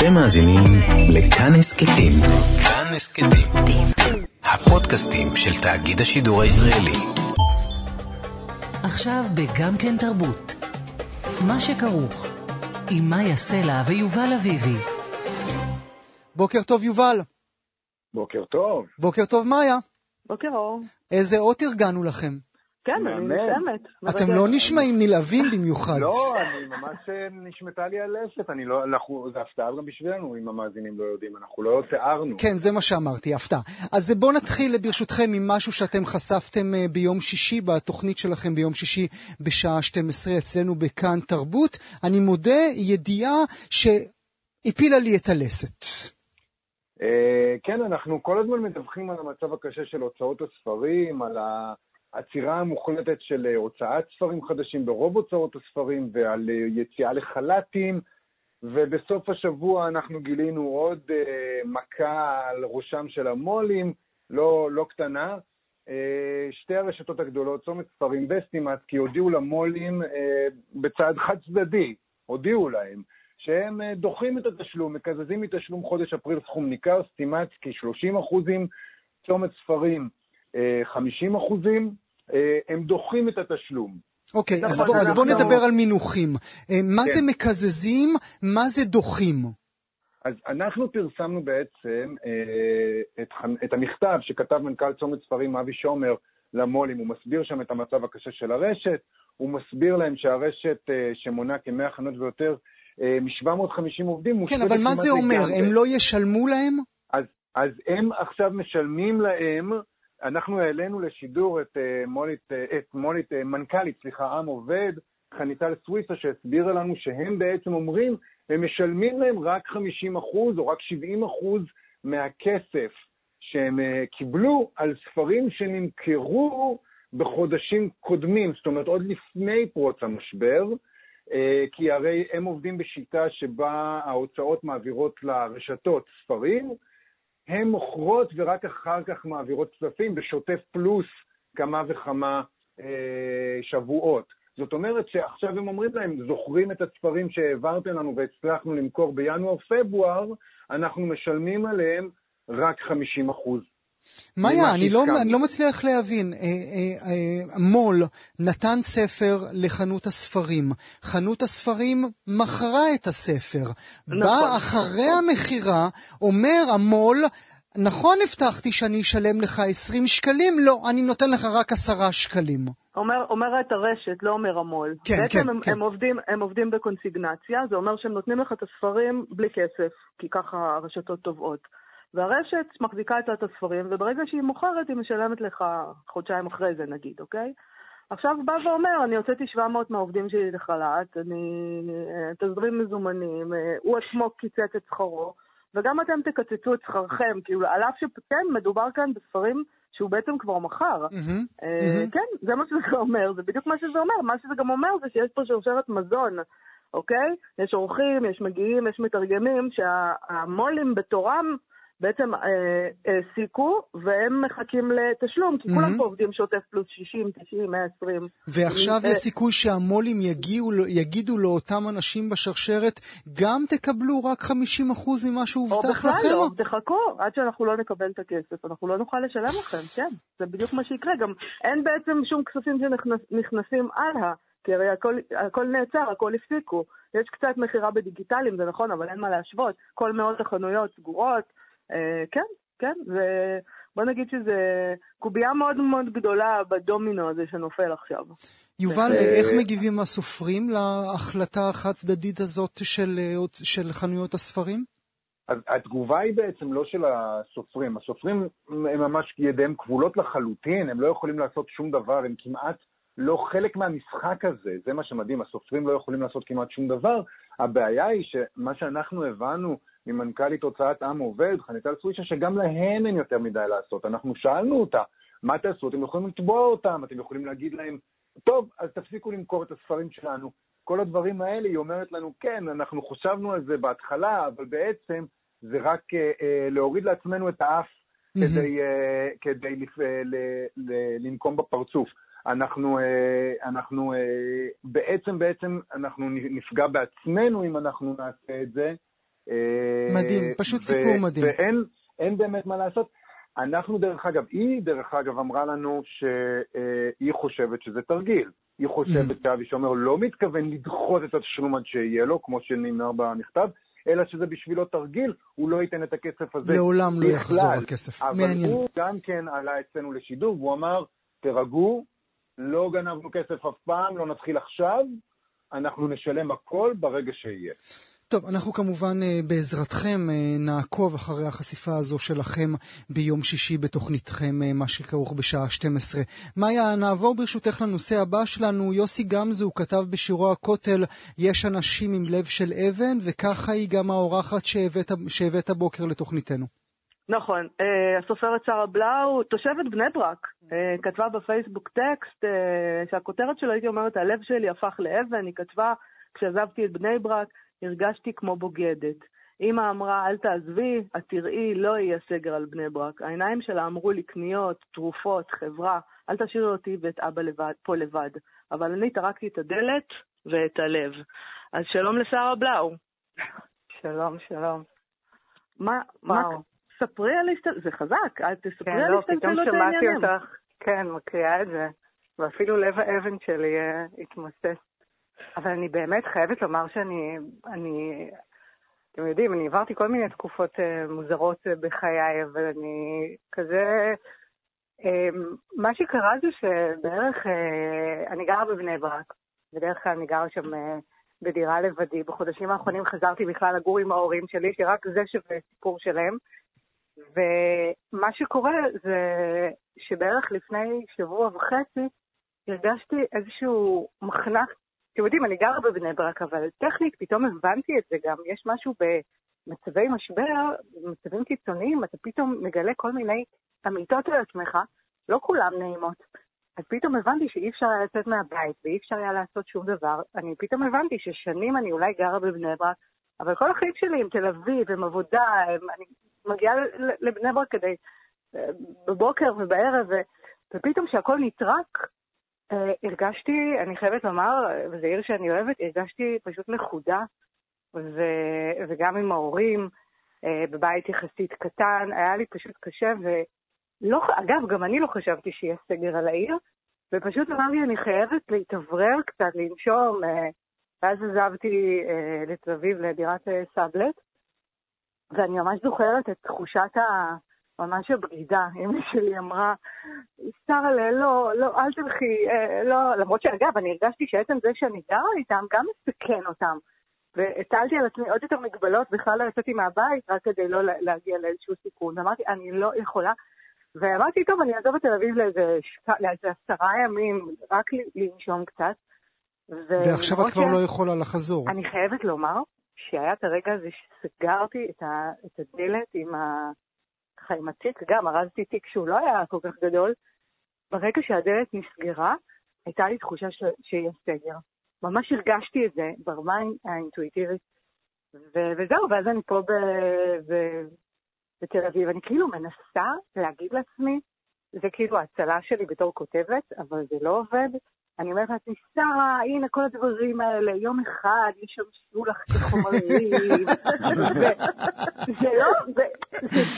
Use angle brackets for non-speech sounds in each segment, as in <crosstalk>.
אתם מאזינים לכאן הסכתים. כאן הסכתים. הפודקאסטים של תאגיד השידור הישראלי. עכשיו בגם כן תרבות. מה שכרוך. עם מאיה סלע ויובל אביבי. בוקר טוב יובל. בוקר טוב. בוקר טוב מאיה. בוקר אור. איזה אות ארגנו לכם? כן, אני. נשמת. אתם לא נשמעים נלהבים במיוחד. לא, אני ממש אה, נשמטה לי הלסת, אני לא, אנחנו, זה הפתעה גם בשבילנו, אם המאזינים לא יודעים, אנחנו לא תיארנו. כן, זה מה שאמרתי, הפתעה. אז בואו נתחיל ברשותכם עם משהו שאתם חשפתם אה, ביום שישי, בתוכנית שלכם ביום שישי בשעה 12 אצלנו בכאן תרבות. אני מודה, ידיעה שהפילה לי את הלסת. אה, כן, אנחנו כל הזמן מדווחים על המצב הקשה של הוצאות הספרים, על העצירה המוחלטת של אה, הוצאת ספרים חדשים ברוב הוצאות הספרים ועל אה, יציאה לחל"תים, ובסוף השבוע אנחנו גילינו עוד אה, מכה על ראשם של המו"לים, לא, לא קטנה. שתי הרשתות הגדולות, צומת ספרים וסטימצקי, הודיעו למו"לים בצעד חד צדדי, הודיעו להם, שהם דוחים את התשלום, מקזזים מתשלום חודש אפריל סכום ניכר, סטימצקי 30 אחוזים, צומת ספרים אה, 50 אחוזים, הם דוחים את התשלום. אוקיי, אז בואו אז בוא נדבר על מינוחים. אה, מה כן. זה מקזזים? מה זה דוחים? אז אנחנו פרסמנו בעצם אה, את, את המכתב שכתב מנכ"ל צומת ספרים אבי שומר למו"לים, הוא מסביר שם את המצב הקשה של הרשת, הוא מסביר להם שהרשת אה, שמונה כ-100 חנות ויותר, אה, מ-750 עובדים, כן, אבל מה זה אומר? הם לא ישלמו להם? אז, אז הם עכשיו משלמים להם, אנחנו העלינו לשידור את אה, מולית, אה, את מולית, אה, מנכ"לית, סליחה, עם עובד, חניטל סוויסה, שהסבירה לנו שהם בעצם אומרים, הם משלמים להם רק 50 אחוז או רק 70 אחוז מהכסף שהם קיבלו על ספרים שנמכרו בחודשים קודמים, זאת אומרת עוד לפני פרוץ המשבר, כי הרי הם עובדים בשיטה שבה ההוצאות מעבירות לרשתות ספרים, הן מוכרות ורק אחר כך מעבירות כספים בשוטף פלוס כמה וכמה אה, שבועות. זאת אומרת שעכשיו הם אומרים להם, זוכרים את הספרים שהעברתם לנו והצלחנו למכור בינואר-פברואר, אנחנו משלמים עליהם רק 50 אחוז. מאיה, אני לא. אני לא מצליח להבין. אה, אה, אה, מו"ל נתן ספר לחנות הספרים. חנות הספרים מכרה את הספר. נכון. בא אחרי המכירה, אומר המו"ל, נכון הבטחתי שאני אשלם לך 20 שקלים? לא, אני נותן לך רק 10 שקלים. אומר, אומרת הרשת, לא אומר המו"ל. כן, בעצם כן, הם, כן. הם, עובדים, הם עובדים בקונסיגנציה, זה אומר שהם נותנים לך את הספרים בלי כסף, כי ככה הרשתות תובעות. והרשת מחזיקה את הספרים, וברגע שהיא מוכרת, היא משלמת לך חודשיים אחרי זה, נגיד, אוקיי? עכשיו בא ואומר, אני הוצאתי 700 מהעובדים שלי לחל"ת, אני... תזרים מזומנים, הוא עצמו קיצץ את שכרו, וגם אתם תקצצו את שכרכם, כאילו, על אף שכן, מדובר כאן בספרים שהוא בעצם כבר מכר. מהמם, אה, מהמם. כן, זה מה שזה <laughs> אומר, זה בדיוק מה שזה אומר. מה שזה גם אומר זה שיש פה שרשרת מזון, אוקיי? יש אורחים, יש מגיעים, יש מתרגמים, שהמו"לים בתורם בעצם אה, העסיקו, והם מחכים לתשלום, כי כולם. פה עובדים שוטף פלוס 60, 90, 120. ועכשיו אה, יש סיכוי שהמו"לים יגידו לאותם אנשים בשרשרת, גם תקבלו רק 50% ממה או שהובטח בכלל לכם? לא, תחכו, עד שאנחנו לא נקבל את הכסף, אנחנו לא נוכל לשלם לכם, כן, זה בדיוק מה שיקרה. גם אין בעצם שום כספים שנכנסים הלאה, כי הרי הכל, הכל נעצר, הכל הפסיקו. יש קצת מכירה בדיגיטלים, זה נכון, אבל אין מה להשוות. כל מאות החנויות סגורות, אה, כן, כן, ובוא נגיד שזה קובייה מאוד מאוד גדולה בדומינו הזה שנופל עכשיו. יובל, אה, איך מגיבים הסופרים להחלטה החד-צדדית הזאת של, אה, של חנויות הספרים? התגובה היא בעצם לא של הסופרים. הסופרים הם ממש ידיהם כבולות לחלוטין, הם לא יכולים לעשות שום דבר, הם כמעט לא חלק מהמשחק הזה. זה מה שמדהים, הסופרים לא יכולים לעשות כמעט שום דבר. הבעיה היא שמה שאנחנו הבנו ממנכ"לית הוצאת עם עובד, חניטל סווישה, שגם להם אין יותר מדי לעשות. אנחנו שאלנו אותה, מה תעשו? אתם יכולים לתבוע אותם, אתם יכולים להגיד להם, טוב, אז תפסיקו למכור את הספרים שלנו. כל הדברים האלה, היא אומרת לנו, כן, אנחנו חשבנו על זה בהתחלה, אבל בעצם זה רק אה, אה, להוריד לעצמנו את האף מהמם. כדי, אה, כדי לפ, אה, ל, ל, לנקום בפרצוף. אנחנו, אה, אנחנו אה, בעצם, בעצם, אנחנו נפגע בעצמנו אם אנחנו נעשה את זה, מדהים, פשוט סיפור מדהים. ואין באמת מה לעשות. אנחנו, דרך אגב, היא, דרך אגב, אמרה לנו שהיא חושבת שזה תרגיל. היא חושבת שאבי שומר לא מתכוון לדחות את התשלום עד שיהיה לו, כמו שנאמר במכתב, אלא שזה בשבילו תרגיל, הוא לא ייתן את הכסף הזה לעולם לא יחזור הכסף, מעניין. אבל הוא גם כן עלה אצלנו לשידור, והוא אמר, תירגעו, לא גנבנו כסף אף פעם, לא נתחיל עכשיו, אנחנו נשלם הכל ברגע שיהיה. טוב, אנחנו כמובן אה, בעזרתכם אה, נעקוב אחרי החשיפה הזו שלכם ביום שישי בתוכניתכם, אה, מה שכרוך בשעה 12. מאיה, נעבור ברשותך לנושא הבא שלנו. יוסי גמזו כתב בשירו הכותל, יש אנשים עם לב של אבן, וככה היא גם האורחת שהבאת, שהבאת הבוקר לתוכניתנו. נכון, הסופרת שרה בלאו, תושבת בני ברק, כתבה בפייסבוק טקסט שהכותרת שלו, הייתי אומרת, הלב שלי הפך לאבן, היא כתבה כשעזבתי את בני ברק, הרגשתי כמו בוגדת. אמא אמרה, אל תעזבי, את תראי, לא יהיה סגר על בני ברק. העיניים שלה אמרו לי קניות, תרופות, חברה, אל תשאירי אותי ואת אבא לבד, פה לבד. אבל אני טרקתי את הדלת ואת הלב. אז שלום לשרה בלאו. שלום, שלום. מה, מה, ספרי על הסתכלות, זה חזק, אל תספרי כן, על לא, העניינים. פתאום שמעתי אותך, כן, מקריאה את זה, ואפילו לב האבן שלי uh, התמוסס. אבל אני באמת חייבת לומר שאני, אני, אתם יודעים, אני עברתי כל מיני תקופות uh, מוזרות uh, בחיי, אבל אני כזה... Um, מה שקרה זה שבערך, אני גרה בבני ברק, בדרך כלל אני גרה שם בדירה לבדי. בחודשים האחרונים חזרתי בכלל לגור עם ההורים שלי, שרק זה שווה סיפור שלהם. ומה שקורה זה שבערך לפני שבוע וחצי הרגשתי איזשהו מחנק אתם יודעים, אני גרה בבני ברק, אבל טכנית פתאום הבנתי את זה גם. יש משהו במצבי משבר, במצבים קיצוניים, אתה פתאום מגלה כל מיני אמיתות על עצמך, לא כולן נעימות. אז פתאום הבנתי שאי אפשר היה לצאת מהבית ואי אפשר היה לעשות שום דבר. אני פתאום הבנתי ששנים אני אולי גרה בבני ברק, אבל כל החיים שלי עם תל אביב, עם עבודה, עם, אני מגיעה לבני ברק כדי, אה, בבוקר ובערב, ופתאום כשהכול נטרק, הרגשתי, אני חייבת לומר, וזו עיר שאני אוהבת, הרגשתי פשוט לכודה, ו, וגם עם ההורים, uh, בבית יחסית קטן, היה לי פשוט קשה, ולא, אגב, גם אני לא חשבתי שיהיה סגר על העיר, ופשוט אמרתי, אני חייבת להתאוורר קצת, לנשום, uh, ואז עזבתי לתל אביב לדירת סאבלט, ואני ממש זוכרת את תחושת ה... ממש הבגידה. אמא שלי אמרה, שרה, לא, לא, אל תלכי, אה, לא, למרות שאגב, אני הרגשתי שעצם זה שאני גרה איתם גם מסכן אותם. והטלתי על עצמי עוד יותר מגבלות, בכלל לא יצאתי מהבית, רק כדי לא להגיע לאיזשהו סיכון. ואמרתי, אני לא יכולה. ואמרתי, טוב, אני אעזוב את תל אביב לאיזה, שק... לאיזה עשרה ימים, רק לנשום קצת. ו... ועכשיו את כבר ש... לא יכולה לחזור. אני חייבת לומר שהיה את הרגע הזה שסגרתי את, ה... את הדלת עם ה... ככה עם התיק, גם ארזתי תיק שהוא לא היה כל כך גדול, ברגע שהדלת נסגרה, הייתה לי תחושה ש... שיהיה סגר. ממש הרגשתי את זה ברמה האינטואיטיבית. ו- וזהו, ואז אני פה ב- ב- בתל אביב. אני כאילו מנסה להגיד לעצמי, זה כאילו ההצלה שלי בתור כותבת, אבל זה לא עובד. אני אומרת לעצמי, שרה, הנה כל הדברים האלה, יום אחד יש שם שולח כחומרים. זה לא,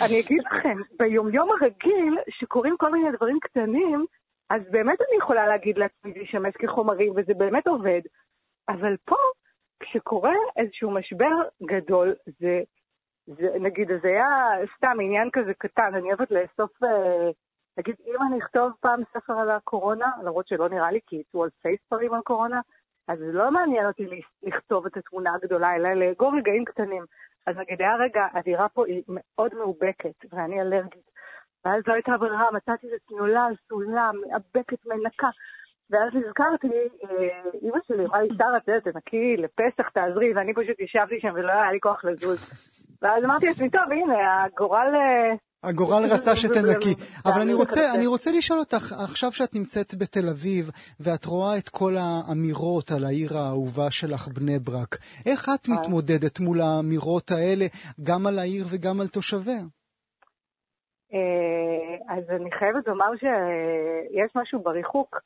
אני אגיד לכם, ביומיום הרגיל, שקורים כל מיני דברים קטנים, אז באמת אני יכולה להגיד לעצמי להשתמש כחומרים, וזה באמת עובד. אבל פה, כשקורה איזשהו משבר גדול, זה, זה נגיד, זה היה סתם עניין כזה קטן, אני אוהבת לאסוף... אה, נגיד, אם אני אכתוב פעם ספר על הקורונה, למרות שלא נראה לי כי יצאו אלפי ספרים על קורונה, אז זה לא מעניין אותי לכתוב את התמונה הגדולה, אלא לאגור רגעים קטנים. אז נגיד, היה רגע, הדירה פה היא מאוד מאובקת, ואני אלרגית. ואז לא הייתה ברירה, מצאתי את עצמי עולה על סולם, מאבקת, מנקה. ואז נזכרתי, אימא אה, שלי אמרה לי, שרה, תנקי לפסח, תעזרי, ואני פשוט ישבתי שם ולא היה לי כוח לזוז. ואז אמרתי לעצמי, טוב, הנה, הגורל... אה, הגורל <laughs> רצה שתנקי. <laughs> אבל אני רוצה, אני רוצה לשאול אותך, עכשיו שאת נמצאת בתל אביב, ואת רואה את כל האמירות על העיר האהובה שלך, בני ברק, איך את אה. מתמודדת מול האמירות האלה, גם על העיר וגם על תושביה? אז אני חייבת לומר שיש משהו בריחוק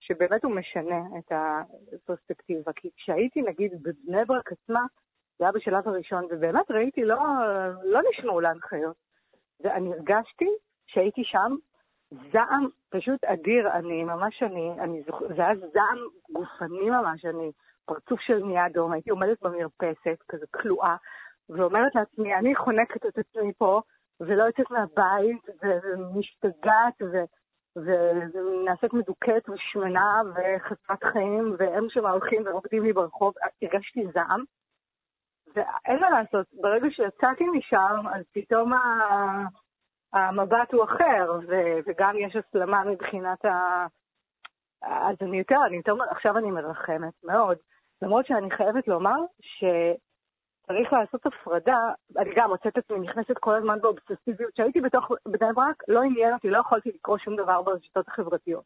שבאמת הוא משנה את הפרספקטיבה. כי כשהייתי, נגיד, בבני ברק עצמה, זה היה בשלב הראשון, ובאמת ראיתי, לא, לא נשמעו להנחיות. ואני הרגשתי שהייתי שם, זעם פשוט אדיר, אני ממש, אני, אני זוכר, זה היה זעם גופני ממש, אני, פרצוף של נהיה אדום, הייתי עומדת במרפסת, כזה כלואה, ואומרת לעצמי, אני חונקת את עצמי פה, ולא יוצאת מהבית, ומשתגעת, ו... ונעשית מדוכאת ושמנה וחסרת חיים, והם שם הולכים ורוקדים לי ברחוב, הרגשתי זעם. ואין מה לעשות, ברגע שיצאתי משם, אז פתאום המבט הוא אחר, וגם יש הסלמה מבחינת ה... אז אני יותר, אני יותר, עכשיו אני מרחמת מאוד. למרות שאני חייבת לומר ש... צריך לעשות הפרדה, אני גם מוצאת את עצמי נכנסת כל הזמן באובססיביות. כשהייתי בתוך בני ברק, לא עניין אותי, לא יכולתי לקרוא שום דבר ברשתות החברתיות.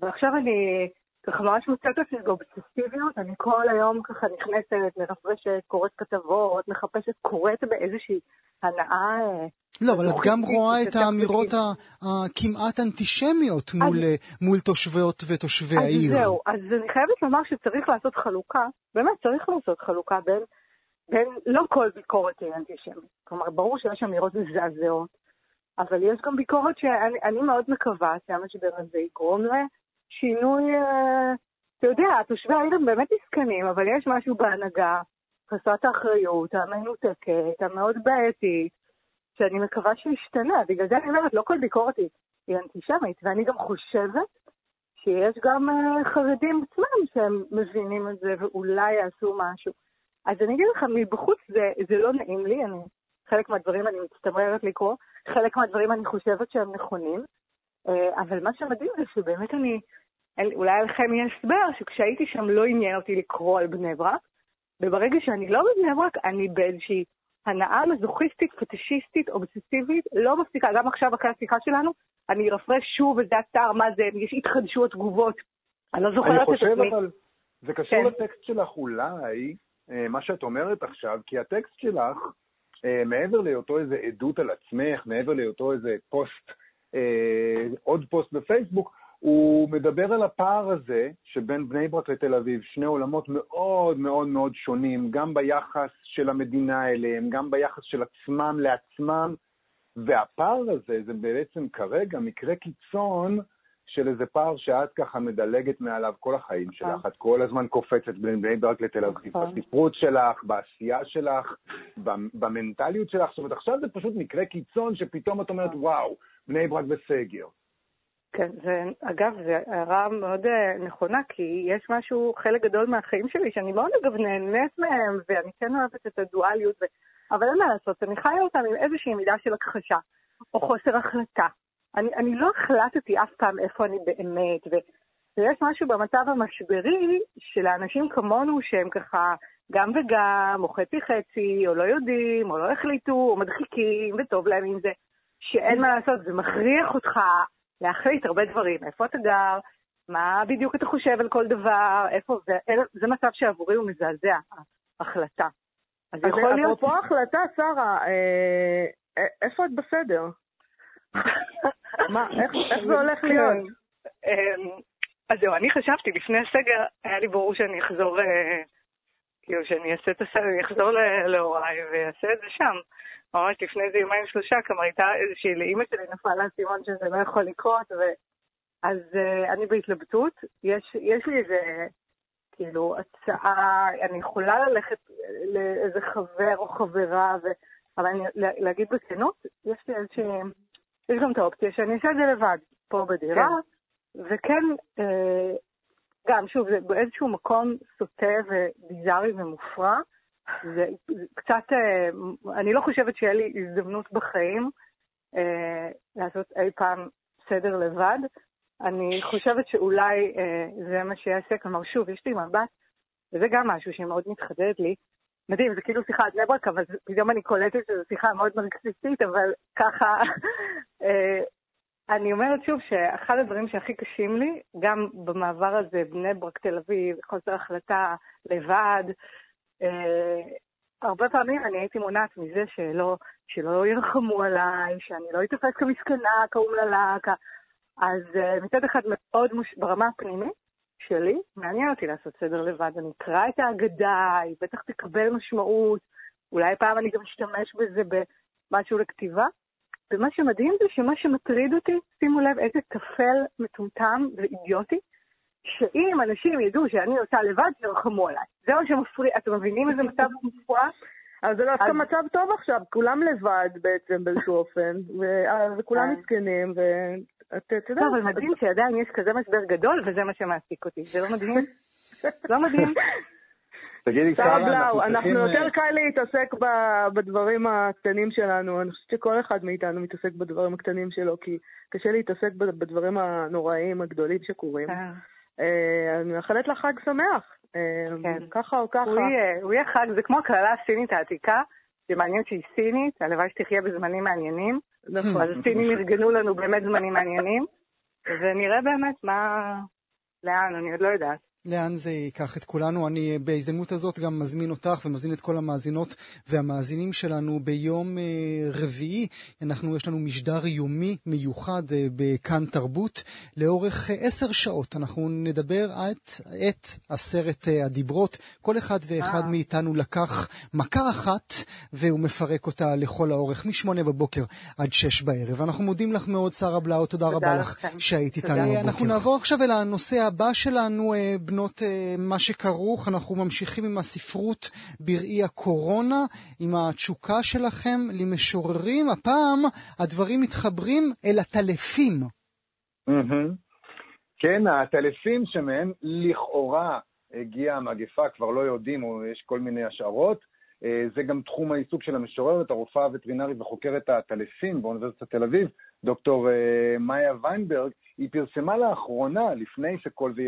ועכשיו אני ככה ממש מוצאת את עצמי באובססיביות, אני כל היום ככה נכנסת, מרפרשת, קוראת כתבות, מחפשת, קוראת באיזושהי הנאה. אה, לא, אבל את גם רואה את האמירות הכמעט אנטישמיות מול, אז, מול תושבות ותושבי אז העיר. אז זהו, אז אני חייבת לומר שצריך לעשות חלוקה, באמת צריך לעשות חלוקה בין בין, לא כל ביקורת היא אנטישמית. כלומר, ברור שיש אמירות מזעזעות, אבל יש גם ביקורת שאני מאוד מקווה שהמשבר הזה יגרום לשינוי, אה, אתה יודע, תושבי העיר הם באמת מסכנים, אבל יש משהו בהנהגה, חסרת האחריות, המנותקת, המאוד בעייתית, שאני מקווה שישתנה. בגלל זה אני אומרת, לא כל ביקורת היא, אנטישמית, ואני גם חושבת שיש גם uh, חרדים עצמם שהם מבינים את זה ואולי יעשו משהו. אז אני אגיד לך, מבחוץ זה, זה לא נעים לי, אני, חלק מהדברים אני מצטמררת לקרוא, חלק מהדברים אני חושבת שהם נכונים, אה, אבל מה שמדהים זה שבאמת אני, אולי לכם יש הסבר, שכשהייתי שם לא עניין אותי לקרוא על בני ברק, וברגע שאני לא בבני ברק, אני באיזושהי הנאה מזוכיסטית, פטישיסטית, אובססיבית, לא מפסיקה, גם עכשיו אחרי השיחה שלנו, אני ארפרש שוב וזה אתר, מה זה, יש התחדשו התגובות. אני לא זוכרת את עצמי. אני חושב אבל, זה קשור כן. לטקסט שלך אולי, אה, מה שאת אומרת עכשיו, כי הטקסט שלך, אה, מעבר להיותו איזה עדות על עצמך, מעבר להיותו איזה פוסט, אה, עוד פוסט בפייסבוק, הוא מדבר על הפער הזה שבין בני ברק לתל אביב, שני עולמות מאוד מאוד מאוד שונים, גם ביחס של המדינה אליהם, גם ביחס של עצמם לעצמם, והפער הזה זה בעצם כרגע מקרה קיצון של איזה פער שאת ככה מדלגת מעליו כל החיים שלך, נכון. את כל הזמן קופצת בין בני ברק לתל אביב, נכון. בספרות שלך, בעשייה שלך, במנטליות שלך, זאת אומרת, עכשיו זה פשוט מקרה קיצון שפתאום את אומרת, נכון. וואו, בני ברק בסגר. כן, זה, אגב, זו הערה מאוד אה, נכונה, כי יש משהו, חלק גדול מהחיים שלי, שאני מאוד אגב נהנית מהם, ואני כן אוהבת את הדואליות, ו... אבל אין מה לעשות, אני חיה אותם עם איזושהי מידה של הכחשה, או חוסר החלטה, אני, אני לא החלטתי אף פעם איפה אני באמת, ו, ויש משהו במצב המשברי של האנשים כמונו שהם ככה גם וגם, או חצי חצי, או לא יודעים, או לא החליטו, או מדחיקים, וטוב להם עם זה, שאין מה לעשות, זה מכריח אותך להחליט הרבה דברים, איפה אתה גר, מה בדיוק אתה חושב על כל דבר, איפה זה, זה מצב שעבורי הוא מזעזע, החלטה. אז יכול להיות... אפרופו החלטה, שרה, אה, איפה את בסדר? <laughs> מה, איך, זה הולך להיות? אמ, אז זהו, אני חשבתי, לפני הסגר, היה לי ברור שאני אחזור, אה, כאילו, שאני אעשה את הסגר, אני אחזור להוריי ואעשה את זה שם. ממש לפני איזה יומיים שלושה, כלומר הייתה איזושהי, לאימא שלי נפל האסימון שזה לא יכול לקרות, ו... אז uh, אני בהתלבטות. יש, יש לי איזה, כאילו, הצעה, אני יכולה ללכת לאיזה חבר או חברה, ו... אבל אני, להגיד בכנות, יש לי איזושהי... יש גם את האופציה שאני אעשה את זה לבד, פה בדירה, כן. וכן, אה, גם, שוב, זה באיזשהו מקום סוטה וביזארי ומופרע. זה, קצת, אה, אני לא חושבת שיהיה לי הזדמנות בחיים אה, לעשות אי פעם סדר לבד. אני חושבת שאולי אה, זה מה שיעשה, כלומר, שוב, יש לי מבט, וזה גם משהו שמאוד מתחדד לי, מדהים, זה כאילו שיחה על בני ברק, אבל פתאום אני קולטת שזו שיחה מאוד מרקסיסטית, אבל ככה... <laughs> אני אומרת שוב שאחד הדברים שהכי קשים לי, גם במעבר הזה, בני ברק, תל אביב, חוסר החלטה, לבד, הרבה פעמים אני הייתי מונעת מזה שלא, שלא ירחמו עליי, שאני לא אתפס כמסכנה, כאומללה, כ... אז uh, מצד אחד מאוד, מוש... ברמה הפנימית, שלי, מעניין אותי לעשות סדר לבד. אני אקרא את ההגדה, היא בטח תקבל משמעות, אולי פעם אני גם אשתמש בזה במשהו לכתיבה. ומה שמדהים זה שמה שמטריד אותי, שימו לב איזה טפל מטומטם ואידיוטי, שאם אנשים ידעו שאני עושה לבד, ירחמו עליי. זה מה שמפריע, אתם מבינים איזה מצב מופרע? אז זה דווקא אז- מצב טוב עכשיו, כולם לבד בעצם באיזשהו אופן, אה, וכולם. מסכנים, ואתה יודע... לא, אבל מדהים שעדיין יש כזה משבר גדול, וזה מה שמעסיק אותי. זה לא מדהים? לא מדהים? <laughs> תגידי, שרה בלאו, אנחנו אנחנו צריכים... יותר אה, קל להתעסק בדברים הקטנים שלנו. אני חושבת שכל אחד מאיתנו מתעסק בדברים הקטנים שלו, כי קשה להתעסק בדברים הנוראיים הגדולים שקורים. אה, אני מאחלת לך חג שמח. אה, כן. ככה או ככה. הוא יהיה- הוא יהיה חג, זה כמו הקללה הסינית העתיקה, שמעניין שהיא סינית, הלוואי שתחיה בזמנים מעניינים. נכון. אז הסינים ארגנו לנו באמת זמנים מעניינים, ונראה באמת מה... לאן, אני עוד לא יודעת. לאן זה ייקח את כולנו. אני בהזדמנות הזאת גם מזמין אותך ומזמין את כל המאזינות והמאזינים שלנו ביום אה, רביעי. אנחנו, יש לנו משדר יומי מיוחד אה, בכאן תרבות. לאורך אה, עשר שעות אנחנו נדבר את, את עשרת הדיברות. כל אחד ואחד אה. מאיתנו לקח מכה אחת והוא מפרק אותה לכל האורך, משמונה בבוקר עד שש בערב. אנחנו מודים לך מאוד, שרה בלאו, תודה, תודה רבה לך לכם. שהיית תודה. איתנו בבוקר. אנחנו נעבור עכשיו אל הנושא הבא שלנו, בנות אה, מה שכרוך. אנחנו ממשיכים עם הספרות בראי הקורונה, עם התשוקה שלכם למשוררים. הפעם הדברים מתחברים אל הטלפים. כן, הטלפים שמהם לכאורה הגיעה המגפה, כבר לא יודעים, יש כל מיני השערות. אה, זה גם תחום העיסוק של המשוררת, הרופאה הווטרינרית וחוקרת הטלפים באוניברסיטת תל אביב, דוקטור אה, מאיה ויינברג. היא פרסמה לאחרונה, לפני שכל זה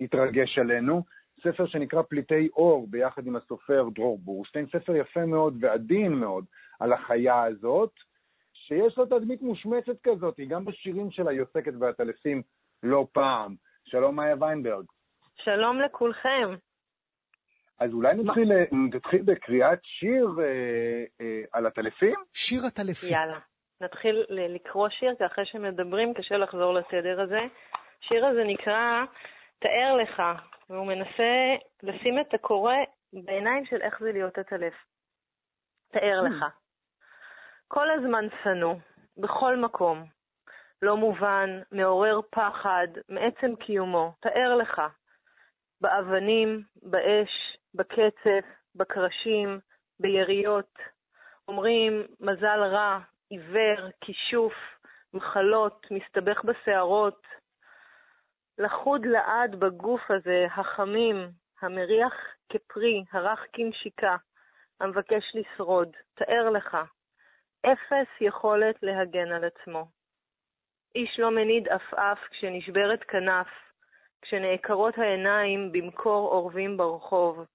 יתרגש עלינו, ספר שנקרא פליטי אור, ביחד עם הסופר דרור בורשטיין, ספר יפה מאוד ועדין מאוד על החיה הזאת. שיש לו תדמית מושמצת כזאת, גם בשירים שלה היא עוסקת בעטלפים לא פעם. שלום, מאיה ויינברג. שלום לכולכם. אז אולי נתחיל, נתחיל בקריאת שיר אה, אה, על עטלפים? שיר הטלפים. יאללה. נתחיל לקרוא שיר, כי אחרי שמדברים קשה לחזור לסדר הזה. השיר הזה נקרא תאר לך, והוא מנסה לשים את הקורא בעיניים של איך זה להיות עטלף. תאר לך. כל הזמן שנוא, בכל מקום. לא מובן, מעורר פחד, מעצם קיומו. תאר לך. באבנים, באש, בקצף, בקרשים, ביריות. אומרים מזל רע, עיוור, כישוף, מחלות, מסתבך בשערות. לחוד לעד בגוף הזה, החמים, המריח כפרי, הרך כנשיקה, המבקש לשרוד. תאר לך, אפס יכולת להגן על עצמו. איש לא מניד עפעף כשנשברת כנף, כשנעקרות העיניים במקור אורבים ברחוב.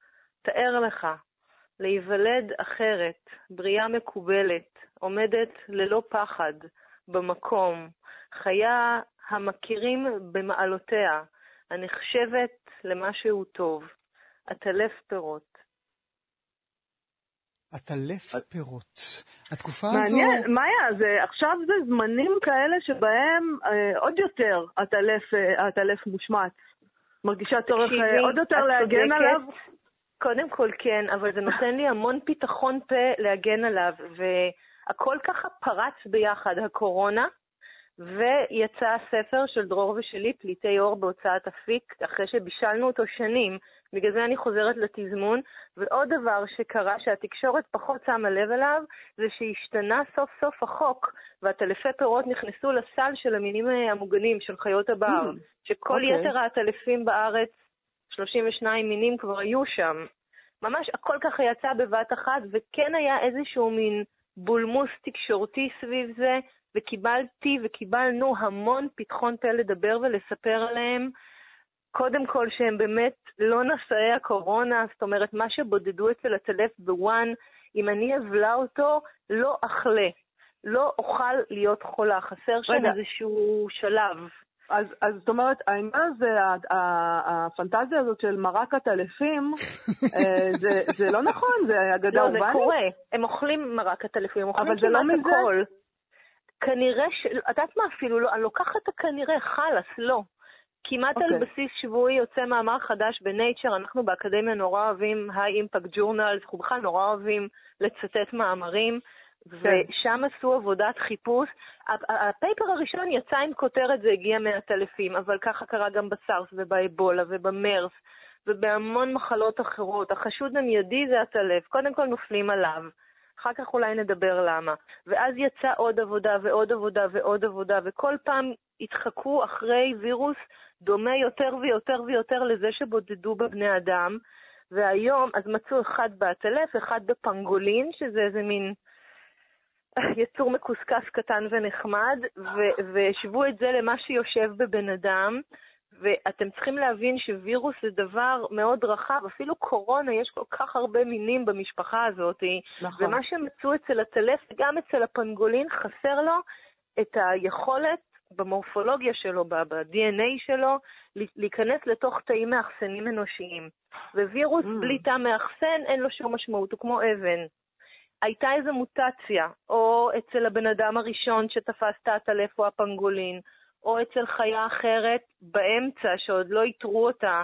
תאר לך, להיוולד אחרת, בריאה מקובלת, עומדת ללא פחד, במקום, חיה המכירים במעלותיה, הנחשבת למשהו טוב, עטלף פירות. עטלף פירות. התקופה הזו... מעניין, מאיה, זה, עכשיו זה זמנים כאלה שבהם אה, עוד יותר הטלף, אה, מושמץ. מרגישה צורך אה, עוד יותר להגן. עליו. קודם כל כן, אבל זה נותן לי המון פתחון פה להגן עליו, והכל ככה פרץ ביחד, הקורונה, ויצא הספר של דרור ושלי, פליטי אור בהוצאת אפיק, אחרי שבישלנו אותו שנים. בגלל זה אני חוזרת לתזמון. ועוד דבר שקרה, שהתקשורת פחות שמה לב אליו, זה שהשתנה סוף סוף החוק, והטלפי פירות נכנסו לסל של המינים המוגנים, של חיות הבר, Mm, שכל אוקיי. יתר העטלפים בארץ 32 מינים כבר היו שם. ממש הכל ככה יצא בבת אחת, וכן היה איזשהו מין בולמוס תקשורתי סביב זה, וקיבלתי וקיבלנו המון פתחון פה לדבר ולספר עליהם. קודם כל שהם באמת לא נשאי הקורונה, זאת אומרת, מה שבודדו אצל הטלף בוואן, אם אני אבלע אותו, לא אכלה. לא אוכל להיות חולה, חסר שם. איזשהו שלב. אז, אז זאת אומרת, העניין הזה, הפנטזיה הזאת של מרק עטלפים, <laughs> אה, זה, זה לא נכון, זה אגדה לא, זה אורבנית. קורה. הם אוכלים מרק עטלפים, הם אוכלים אבל זה לא כמעט מזה. הכל. כנראה ש... את יודעת מה אפילו לא, אני לוקחת את הכנראה, חלאס, לא. כמעט על אוקיי. בסיס שבועי יוצא מאמר חדש בנייצ'ר, אנחנו באקדמיה נורא אוהבים היי אימפקט ג'ורנל, אנחנו בכלל נורא אוהבים לצטט מאמרים, ושם עשו עבודת חיפוש. הפייפר הראשון יצא עם כותרת, זה הגיע מהטלפים, אבל ככה קרה גם בסארס ובאבולה ובמרס ובהמון מחלות אחרות. החשוד המיידי זה הטלף, קודם כל נופלים עליו. אחר כך אולי נדבר למה. ואז יצא עוד עבודה ועוד עבודה ועוד עבודה, וכל פעם התחקו אחרי וירוס דומה יותר ויותר ויותר לזה שבודדו בבני אדם. והיום, אז מצאו אחד בעטלף, אחד בפנגולין, שזה איזה מין <laughs> יצור מקוסקס קטן ונחמד, ו- והשוו את זה למה שיושב בבן אדם. ואתם צריכים להבין שווירוס זה דבר מאוד רחב, אפילו קורונה, יש כל כך הרבה מינים במשפחה הזאת, נכון. ומה שמצאו אצל הטלף, גם אצל הפנגולין, חסר לו את היכולת במורפולוגיה שלו, ב-DNA שלו, להיכנס לתוך תאים מאחסנים אנושיים. ווירוס Mm. בלי תא מאחסן, אין לו שום משמעות, הוא כמו אבן. הייתה איזו מוטציה, או אצל הבן אדם הראשון שתפס את העטלף או הפנגולין, או אצל חיה אחרת באמצע, שעוד לא איתרו אותה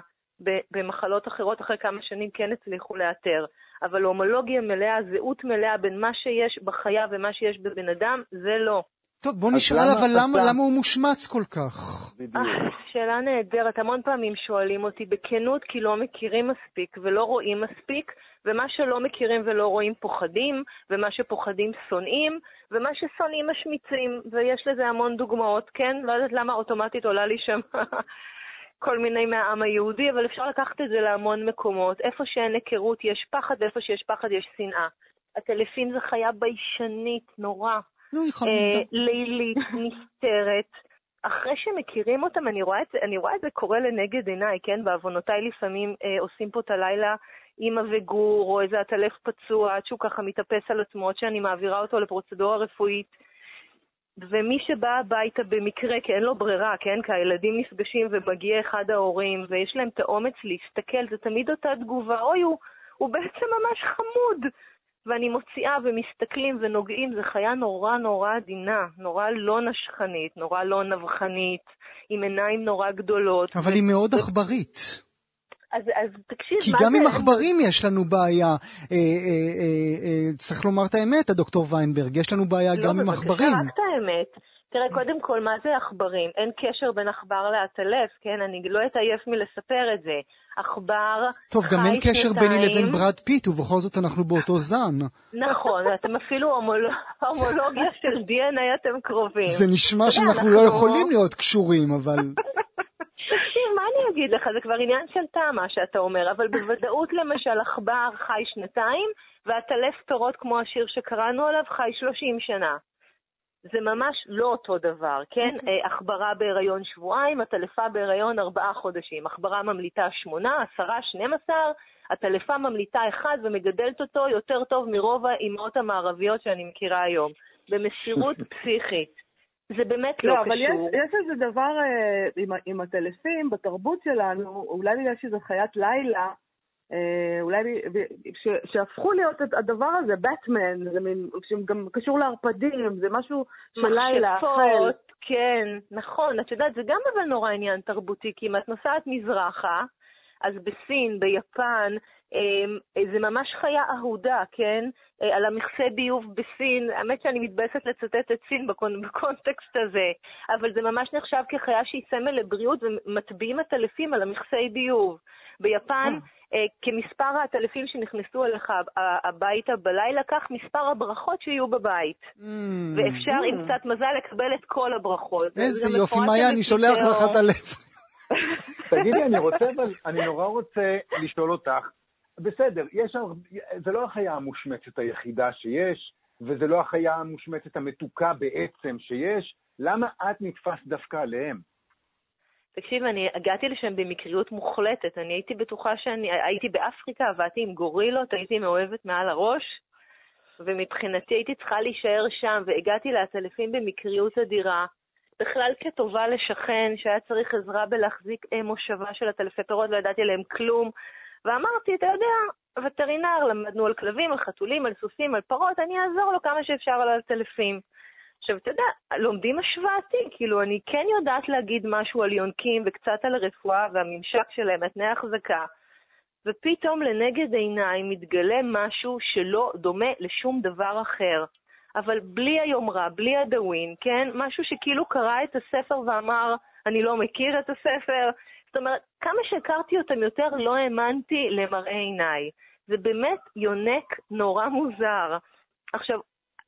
במחלות אחרות, אחרי כמה שנים כן הצליחו לאתר. אבל הומולוגיה מלאה, זהות מלאה בין מה שיש בחיה ומה שיש בבן אדם, זה לא. טוב, בוא נשאל למה- אבל למה, למה- למה הוא מושמץ כל כך? בדיוק. אה, שאלה נהדרת. המון פעמים שואלים אותי בכנות כי לא מכירים מספיק ולא רואים מספיק, ומה שלא מכירים ולא רואים פוחדים, ומה שפוחדים שונאים, ומה ששונאים משמיצים, ויש לזה המון דוגמאות, כן? לא יודעת למה אוטומטית עולה לי שם <laughs> כל מיני מהעם היהודי, אבל אפשר לקחת את זה להמון מקומות. איפה שאין היכרות יש פחד, ואיפה שיש פחד יש שנאה. הטלפין זה חיה ביישנית, נורא. יכול אה. לילית, נסתרת. אחרי שמכירים אותם, אני רואה, את זה, אני רואה את זה קורה לנגד עיניי, כן? בעוונותיי לפעמים אה, עושים פה את הלילה אימא וגור, או איזה עטלף פצוע, עד שהוא ככה מתאפס על עצמו, עד שאני מעבירה אותו לפרוצדורה רפואית. ומי שבא הביתה במקרה, כי אין לו ברירה, כן? כי הילדים נפגשים ומגיע אחד ההורים, ויש להם את האומץ להסתכל, זה תמיד אותה תגובה, אוי, הוא, הוא בעצם ממש חמוד. ואני מוציאה ומסתכלים ונוגעים, זו חיה נורא נורא עדינה, נורא לא נשכנית, נורא לא נבחנית, עם עיניים נורא גדולות. אבל היא מאוד עכברית. אז, אז תקשיב, כי גם זה... עם עכברים יש לנו בעיה. אה, אה, אה, אה, צריך לומר את האמת, הדוקטור ויינברג, יש לנו בעיה לא, גם עם בבקשה, עכברים. רק את האמת. תראה, קודם כל, מה זה עכברים? אין קשר בין עכבר לעטלף, כן? אני לא אתעייף מלספר את זה. עכבר טוב, גם אין קשר ביני. לבין ברד פיט, ובכל זאת אנחנו באותו זן. נכון, אתם אפילו הומול- הומולוגיה של DNA אתם קרובים. זה נשמע שאנחנו לא יכולים להיות קשורים, אבל... מה אני אגיד לך? זה כבר עניין של טעם, מה שאתה אומר, אבל בוודאות למשל עכבר חי שנתיים, ועטלף פירות כמו השיר שקראנו עליו חי 30 שנה. זה ממש לא אותו דבר, כן? אה, עכברה בהיריון שבועיים, עטלפה בהיריון ארבעה חודשים. עכברה ממליטה שמונה, עשרה, 12, הטלפה ממליטה אחד ומגדלת אותו יותר טוב מרוב האימהות המערביות שאני מכירה היום. במסירות <laughs> פסיכית. זה באמת לא, לא, אבל יש, קשור. יש איזה דבר אה, עם, עם הטלפים בתרבות שלנו, אולי בגלל שזו חיית לילה, אולי ב- ב- ש, שהפכו להיות את הדבר הזה, באטמן, זה מין, שגם קשור לערפדים, זה משהו של לילה. מכשפות, כן, נכון. את יודעת, זה גם אבל נורא עניין תרבותי, כי אם את נוסעת מזרחה, אז בסין, ביפן, אה, זה ממש חיה אהודה, כן? אה, על המכסה ביוב בסין, האמת שאני מתבאסת לצטט את סין בקונ... <laughs> בקונטקסט הזה, אבל זה ממש נחשב כחיה שהיא סמל לבריאות ומטביעים עטלפים על המכסי ביוב. ביפן, אה, כמספר העטלפים שנכנסו אליך הביתה בלילה, כך מספר הברכות שיהיו בבית. Mm, ואפשר עם קצת מזל לקבל את כל הברכות. איזה יופי, מאיה, אני שולח. לך את הלב. <laughs> <laughs> תגידי, אני רוצה, אבל אני נורא רוצה לשאול אותך, בסדר, יש זה לא החיה המושמצת היחידה שיש, וזה לא החיה המושמצת המתוקה בעצם שיש, למה את נתפסת דווקא עליהם? תקשיב, אני הגעתי לשם במקריות מוחלטת. אני הייתי בטוחה שאני, הייתי באפריקה, עבדתי עם גורילות, הייתי מאוהבת מעל הראש, ומבחינתי הייתי צריכה להישאר שם, והגעתי לעטלפים במקריות אדירה. בכלל כטובה לשכן שהיה צריך עזרה בלהחזיק מושבה של עטלפי פירות, לא ידעתי עליהם כלום. ואמרתי, אתה יודע, וטרינר, למדנו על כלבים, על חתולים, על סוסים, על פרות, אני אעזור לו כמה שאפשר על עטלפים. עכשיו, אתה יודע, לומדים השוואתי, כאילו, אני כן יודעת להגיד משהו על יונקים וקצת על הרפואה והממשק שלהם, על תנאי החזקה, ופתאום לנגד עיניי מתגלה משהו שלא דומה לשום דבר אחר. אבל בלי היומרה, בלי הדאווין, כן? משהו שכאילו קרא את הספר ואמר, אני לא מכיר את הספר. זאת אומרת, כמה שהכרתי אותם יותר, לא האמנתי למראה עיניי. זה באמת יונק נורא מוזר. עכשיו,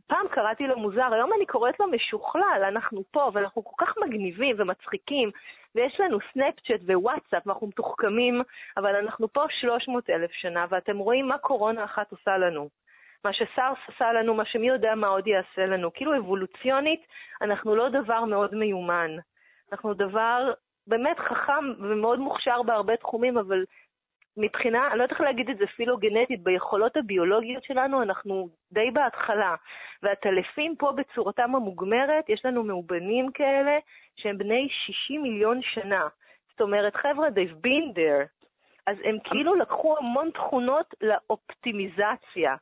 פעם קראתי לו מוזר, היום אני קוראת לו משוכלל, אנחנו פה, ואנחנו כל כך מגניבים ומצחיקים, ויש לנו סנאפצ'אט ווואטסאפ, ואנחנו מתוחכמים, אבל אנחנו פה 300 אלף שנה, ואתם רואים מה קורונה אחת עושה לנו. מה שסארס עשה לנו, מה שמי יודע מה עוד יעשה לנו. כאילו אבולוציונית, אנחנו לא דבר מאוד מיומן. אנחנו דבר באמת חכם ומאוד מוכשר בהרבה תחומים, אבל מבחינה, אני לא יודעת איך להגיד את זה פילוגנטית, ביכולות הביולוגיות שלנו אנחנו די בהתחלה. והטלפים פה בצורתם המוגמרת, יש לנו מאובנים כאלה שהם בני 60 מיליון שנה. זאת אומרת, חבר'ה, they've been there. אז הם כאילו לקחו המון תכונות לאופטימיזציה.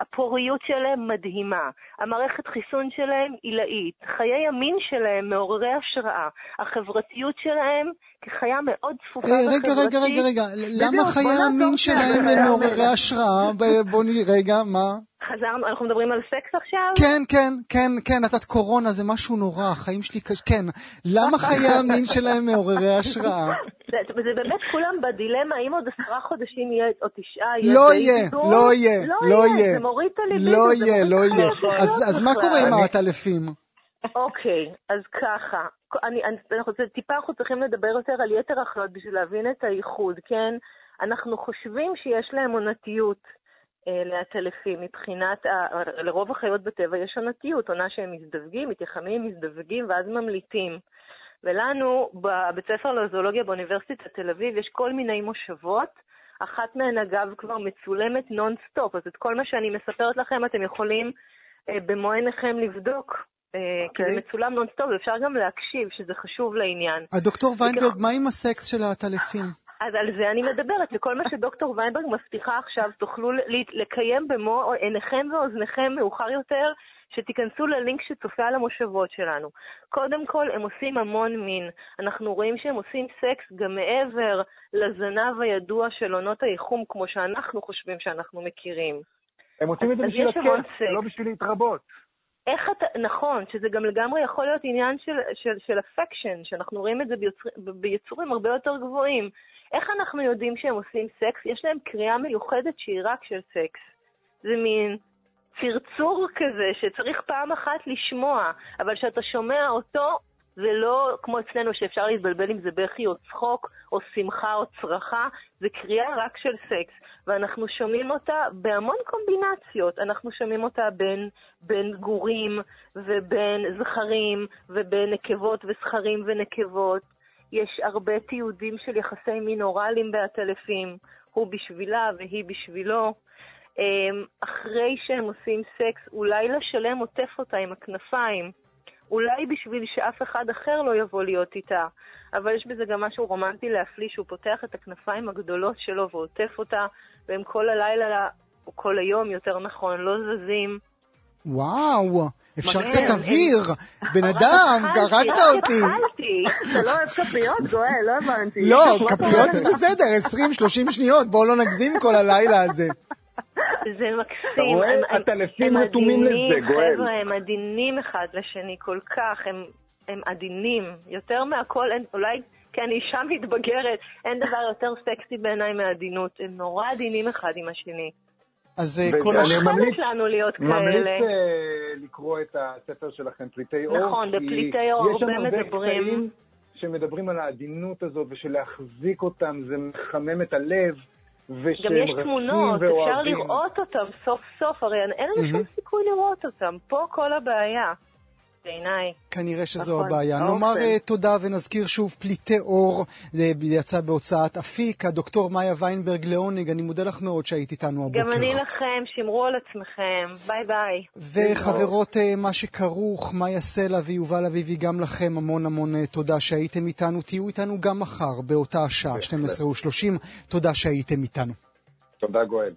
הפוריות שלהם מדהימה, המערכת חיסון שלהם עילאית, חיי המין שלהם מעוררי השראה, החברתיות שלהם כחיה מאוד צפופה וחברתית. רגע, רגע, רגע, רגע, למה חיי המין שלהם הם מעוררי השראה? בוא נראה, רגע, מה? חזרנו, אנחנו מדברים על סקס עכשיו? כן, כן, כן, כן, נתת קורונה, זה משהו נורא, החיים שלי כן. למה חיי המין שלהם מעוררי השראה? זה, באמת כולם בדילמה, אם עוד עשרה חודשים יהיה, או תשעה יהיה לא יהיה, לא יהיה, לא, לא יהיה. זה מוריד את הליבידו, לא יהיה, לא את יהיה. אז אז מה קורה עם העטלפים? אוקיי, אז ככה, אני, אנחנו, זה, טיפה אנחנו צריכים לדבר יותר על יתר החיות בשביל להבין את הייחוד, כן? אנחנו חושבים שיש להם עונתיות לעטלפים מבחינת, ה, לרוב החיות בטבע יש עונתיות, עונה שהם מזדווגים, מתייחמים, מזדווגים ואז ממליטים. ולנו, בבית ספר לזואולוגיה באוניברסיטת תל אביב, יש כל מיני מושבות. אחת מהן, אגב, כבר מצולמת נונסטופ, אז את כל מה שאני מספרת לכם אתם יכולים אה, במו עיניכם לבדוק. אה, כי זה אוקיי. מצולם נונסטופ, ואפשר גם להקשיב, שזה חשוב לעניין. הדוקטור ויינברג, מה עם הסקס של העטלפים? אז על זה אני מדברת, וכל מה שדוקטור ויינברג מבטיחה עכשיו, תוכלו לקיים במו עיניכם ואוזניכם מאוחר יותר, שתיכנסו ללינק שצופה על המושבות שלנו. קודם כל, הם עושים המון מין. אנחנו רואים שהם עושים סקס גם מעבר לזנב הידוע של עונות האיחום, כמו שאנחנו חושבים שאנחנו מכירים. הם עושים את זה בשביל הכיף. לא בשביל להתרבות. איך אתה, נכון, שזה גם לגמרי יכול להיות עניין של, של, של affection, שאנחנו רואים את זה ביצור, ביצורים הרבה יותר גבוהים. איך אנחנו יודעים שהם עושים סקס? יש להם קריאה מיוחדת שהיא רק של סקס. זה מין צרצור כזה שצריך פעם אחת לשמוע, אבל כשאתה שומע אותו, זה לא כמו אצלנו שאפשר להתבלבל אם זה בכי או צחוק, או שמחה או צרחה, זה קריאה רק של סקס. ואנחנו שומעים אותה בהמון קומבינציות. אנחנו שומעים אותה בין, בין גורים ובין זכרים ובין נקבות וזכרים ונקבות. יש הרבה תיעודים של יחסי מין אוראליים בעטלפים, הוא בשבילה והיא בשבילו. אמ, אחרי שהם עושים סקס, אולי לשלם עוטף אותה עם הכנפיים. אולי בשביל שאף אחד אחר לא יבוא להיות איתה. אבל יש בזה גם משהו רומנטי להפליא, שהוא פותח את הכנפיים הגדולות שלו ועוטף אותה, והם כל הלילה, או כל היום, יותר נכון, לא זזים. וואו, אפשר קצת אוויר. בן אדם, הרגת רק אותי. התחלתי. אתה לא אוהב כפיות, גואל? לא הבנתי. לא, מה כפיות זה? בסדר, 20-30 שניות, בואו לא נגזים כל הלילה הזה. זה מקסים. רואה? הם- הם- הטלפים רתומים לזה, עדינים, גואל. חבר'ה, הם עדינים אחד לשני כל כך, הם, הם עדינים. יותר מהכל, אולי כי אני אישה מתבגרת, אין דבר יותר סקסי בעיניי מעדינות. הם נורא עדינים אחד עם השני. אז אה, כל אני הש... ממליץ- לנו להיות ממליץ כאלה. אה, לקרוא את הספר שלכם, פליטי אור. נכון, כי בפליטי אור יש שם הרבה הרבה מדברים. קטעים שמדברים על העדינות הזאת, ושלהחזיק אותם זה מחמם את הלב, גם יש תמונות, אפשר. לראות אותם סוף סוף, הרי אין לנו שום סיכוי לראות אותם. פה כל הבעיה, בעיניי. כנראה שזו נכון, הבעיה. האופן. נאמר אה, תודה ונזכיר שוב פליטי אור, זה יצא בהוצאת אפיק, הדוקטור מאיה ויינברג לעונג, אני מודה לך מאוד שהיית איתנו הבוקר. גם אני לכם, שמרו על עצמכם. ביי ביי. וחברות אה, מה שכרוך, מאיה סלע ויובל אביבי, גם לכם המון המון אה, תודה שהייתם איתנו. תהיו איתנו גם מחר באותה השעה, 12:30. תודה שהייתם איתנו. תודה, גואל.